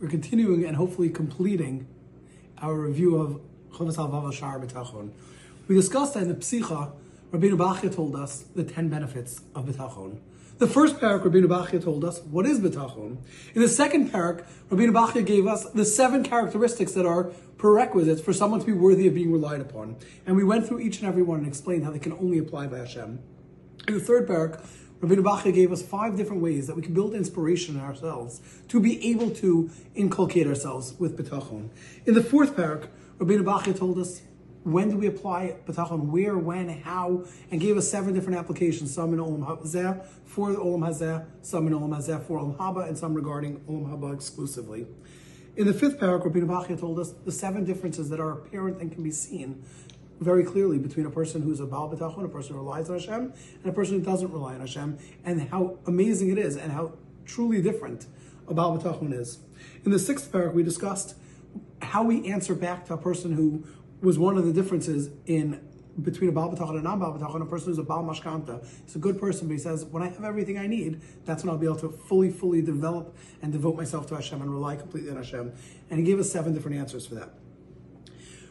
We're continuing and hopefully completing our review of Chovas Halvav Shar B'tachon. We discussed that in the Psicha, Rabbeinu Bachya told us the 10 benefits of B'tachon. The first parak, Rabbeinu Bachya told us what is B'tachon. In the second parak, Rabbeinu Bachya gave us the seven characteristics that are prerequisites for someone to be worthy of being relied upon. And we went through each and every one and explained how they can only apply by Hashem. In the third parak, Rabbi Bachya gave us five different ways that we can build inspiration in ourselves to be able to inculcate ourselves with betachon. In the fourth parak, Rabbi Bachya told us when do we apply betachon, where, when, how, and gave us seven different applications, some in Olam Hazeh, for the Olam Hazeh, some in Olam Hazeh, for Olam Haba, and some regarding Olam Haba exclusively. In the fifth parak, Rabbi Bachya told us the seven differences that are apparent and can be seen very clearly between a person who's a Baal B'tachon, a person who relies on Hashem, and a person who doesn't rely on Hashem, and how amazing it is, and how truly different a Baal B'tachon is. In the sixth parak, we discussed how we answer back to a person who was one of the differences in between a Baal B'tachon and a non-Baal B'tachon, a person who's a Baal Mashkanta. He's a good person, but he says, when I have everything I need, that's when I'll be able to fully, fully develop and devote myself to Hashem and rely completely on Hashem. And he gave us seven different answers for that.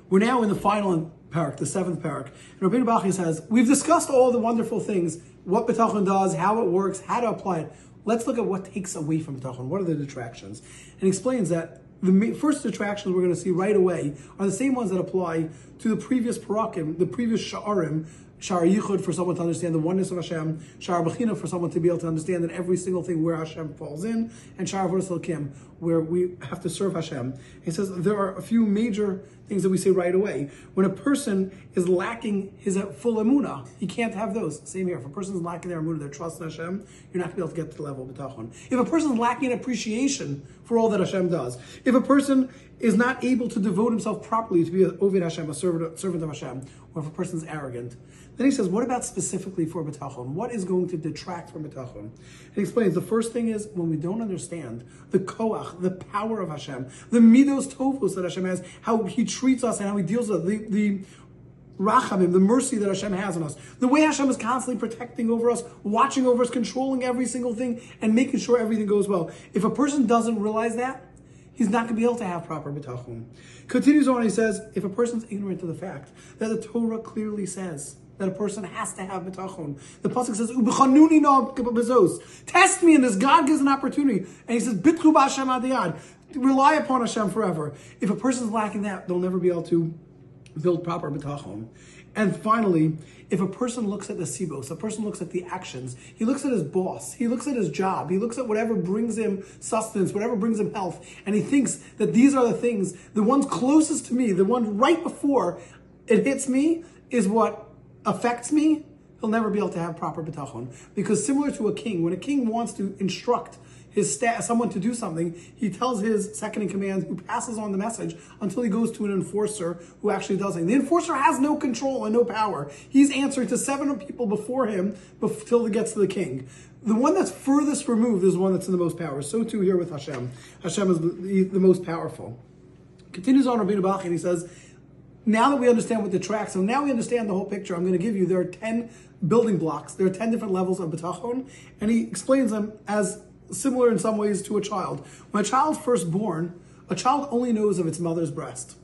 We're now in the final parak, the seventh parak. And Rabbeinu Bachya says, we've discussed all the wonderful things, what B'tachon does, how it works, how to apply it. Let's look at what takes away from B'tachon. What are the detractions? And explains that the first detractions we're going to see right away are the same ones that apply to the previous parakim, the previous sha'arim, Shar Yichud for someone to understand the oneness of Hashem, Shar Bechina for someone to be able to understand that every single thing where Hashem falls in, and Shar Kim where we have to serve Hashem. He says there are a few major things that we say right away. When a person is lacking his full emuna, he can't have those. Same here. If a person is lacking their emuna, their trust in Hashem, you're not going to be able to get to the level of bitachon. If a person is lacking appreciation for all that Hashem does, if a person is not able to devote himself properly to be a Oved Hashem, a servant, servant of Hashem, or if a person is arrogant, then he says, what about specifically for B'tachon? What is going to detract from B'tachon? And he explains, the first thing is when we don't understand the koach, the power of Hashem, the midos tovos that Hashem has, how he treats us and how he deals with the, the rachamim, the mercy that Hashem has on us, the way Hashem is constantly protecting over us, watching over us, controlling every single thing, and making sure everything goes well. If a person doesn't realize that, he's not going to be able to have proper bitachon. Continues on, he says, if a person's ignorant to the fact that the Torah clearly says that a person has to have bitachon. The pasuk says, "Ubechanuni no Test me in this. God gives an opportunity, and He says, "Bitchu b'Hashem adiyad." Rely upon Hashem forever. If a person's lacking that, they'll never be able to build proper bitachon. And finally, if a person looks at the sibos, a person looks at the actions, he looks at his boss, he looks at his job, he looks at whatever brings him sustenance, whatever brings him health, and he thinks that these are the things, the ones closest to me, the ones right before it hits me, is what affects me, he'll never be able to have proper bitachon. Because similar to a king, when a king wants to instruct his staff, someone to do something, he tells his second in command who passes on the message until he goes to an enforcer who actually does it. The enforcer has no control and no power. He's answering to seven people before him until he gets to the king. The one that's furthest removed is the one that's in the most power. So too here with Hashem. Hashem is the, the most powerful. Continues on Rabbeinu Bachya and he says, now that we understand what the track, so now we understand the whole picture, I'm going to give you, there are 10 building blocks. There are 10 different levels of betachon, and he explains them as similar in some ways to a child. When a child's first born, a child only knows of its mother's breast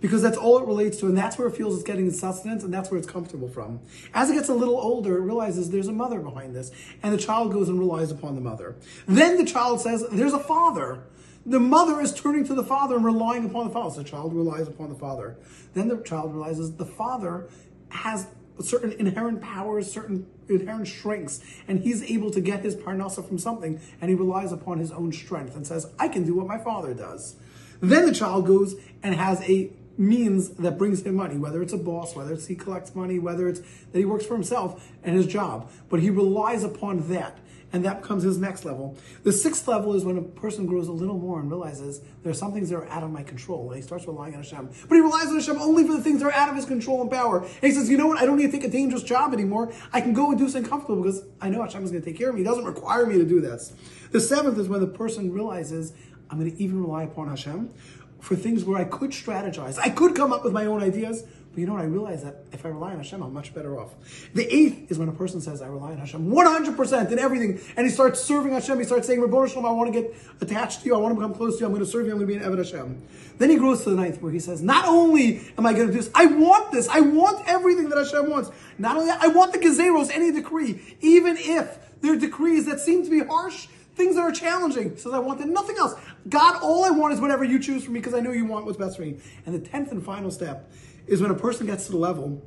because that's all it relates to, and that's where it feels it's getting its sustenance, and that's where it's comfortable from. As it gets a little older, it realizes there's a mother behind this, and the child goes and relies upon the mother. Then the child says, There's a father. The mother is turning to the father and relying upon the father. So the child relies upon the father. Then the child realizes the father has certain inherent powers, certain inherent strengths, and he's able to get his parnasa from something, and he relies upon his own strength and says, I can do what my father does. Then the child goes and has a means that brings him money, whether it's a boss, whether it's he collects money, whether it's that he works for himself and his job. But he relies upon that and that becomes his next level. The sixth level is when a person grows a little more and realizes there are some things that are out of my control, and he starts relying on Hashem. But he relies on Hashem only for the things that are out of his control and power. And he says, you know what? I don't need to take a dangerous job anymore. I can go and do something comfortable because I know Hashem is going to take care of me. He doesn't require me to do this. The seventh is when the person realizes I'm going to even rely upon Hashem for things where I could strategize. I could come up with my own ideas, But you know what? I realize that if I rely on Hashem, I'm much better off. The eighth is when a person says, I rely on Hashem 100% in everything. And he starts serving Hashem. He starts saying, Shalom, I want to get attached to you. I want to become close to you. I'm going to serve you. I'm going to be an Eved Hashem. Then he grows to the ninth where he says, not only am I going to do this, I want this. I want everything that Hashem wants. Not only that, I want the Gezeros, any decree, even if there are decrees that seem to be harsh, things that are challenging. He says, I want them. nothing else. God, all I want is whatever you choose for me because I know you want what's best for me. And the tenth and final step is when a person gets to the level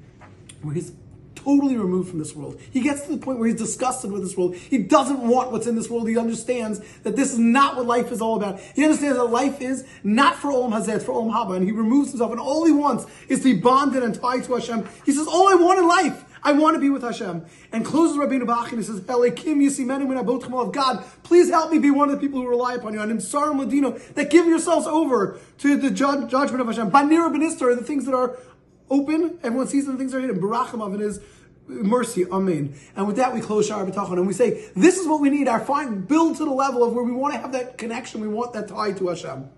where he's totally removed from this world. He gets to the point where he's disgusted with this world. He doesn't want what's in this world. He understands that this is not what life is all about. He understands that life is not for Olam Hazeh, it's for Olam Haba. And he removes himself, and all he wants is to be bonded and tied to Hashem. He says, all I want in life I want to be with Hashem. And closes Rabbeinu Bachya and he says, Elokim Yisimenu min of God, please help me be one of the people who rely upon you. And in Sar Ladino, that give yourselves over to the judge, judgment of Hashem. Banira Benistar, the things that are open, everyone sees them, the things that are hidden. Barachim of it is mercy, amen. And with that, we close Shar B'tachon and we say, this is what we need, our fine build to the level of where we want to have that connection, we want that tie to Hashem.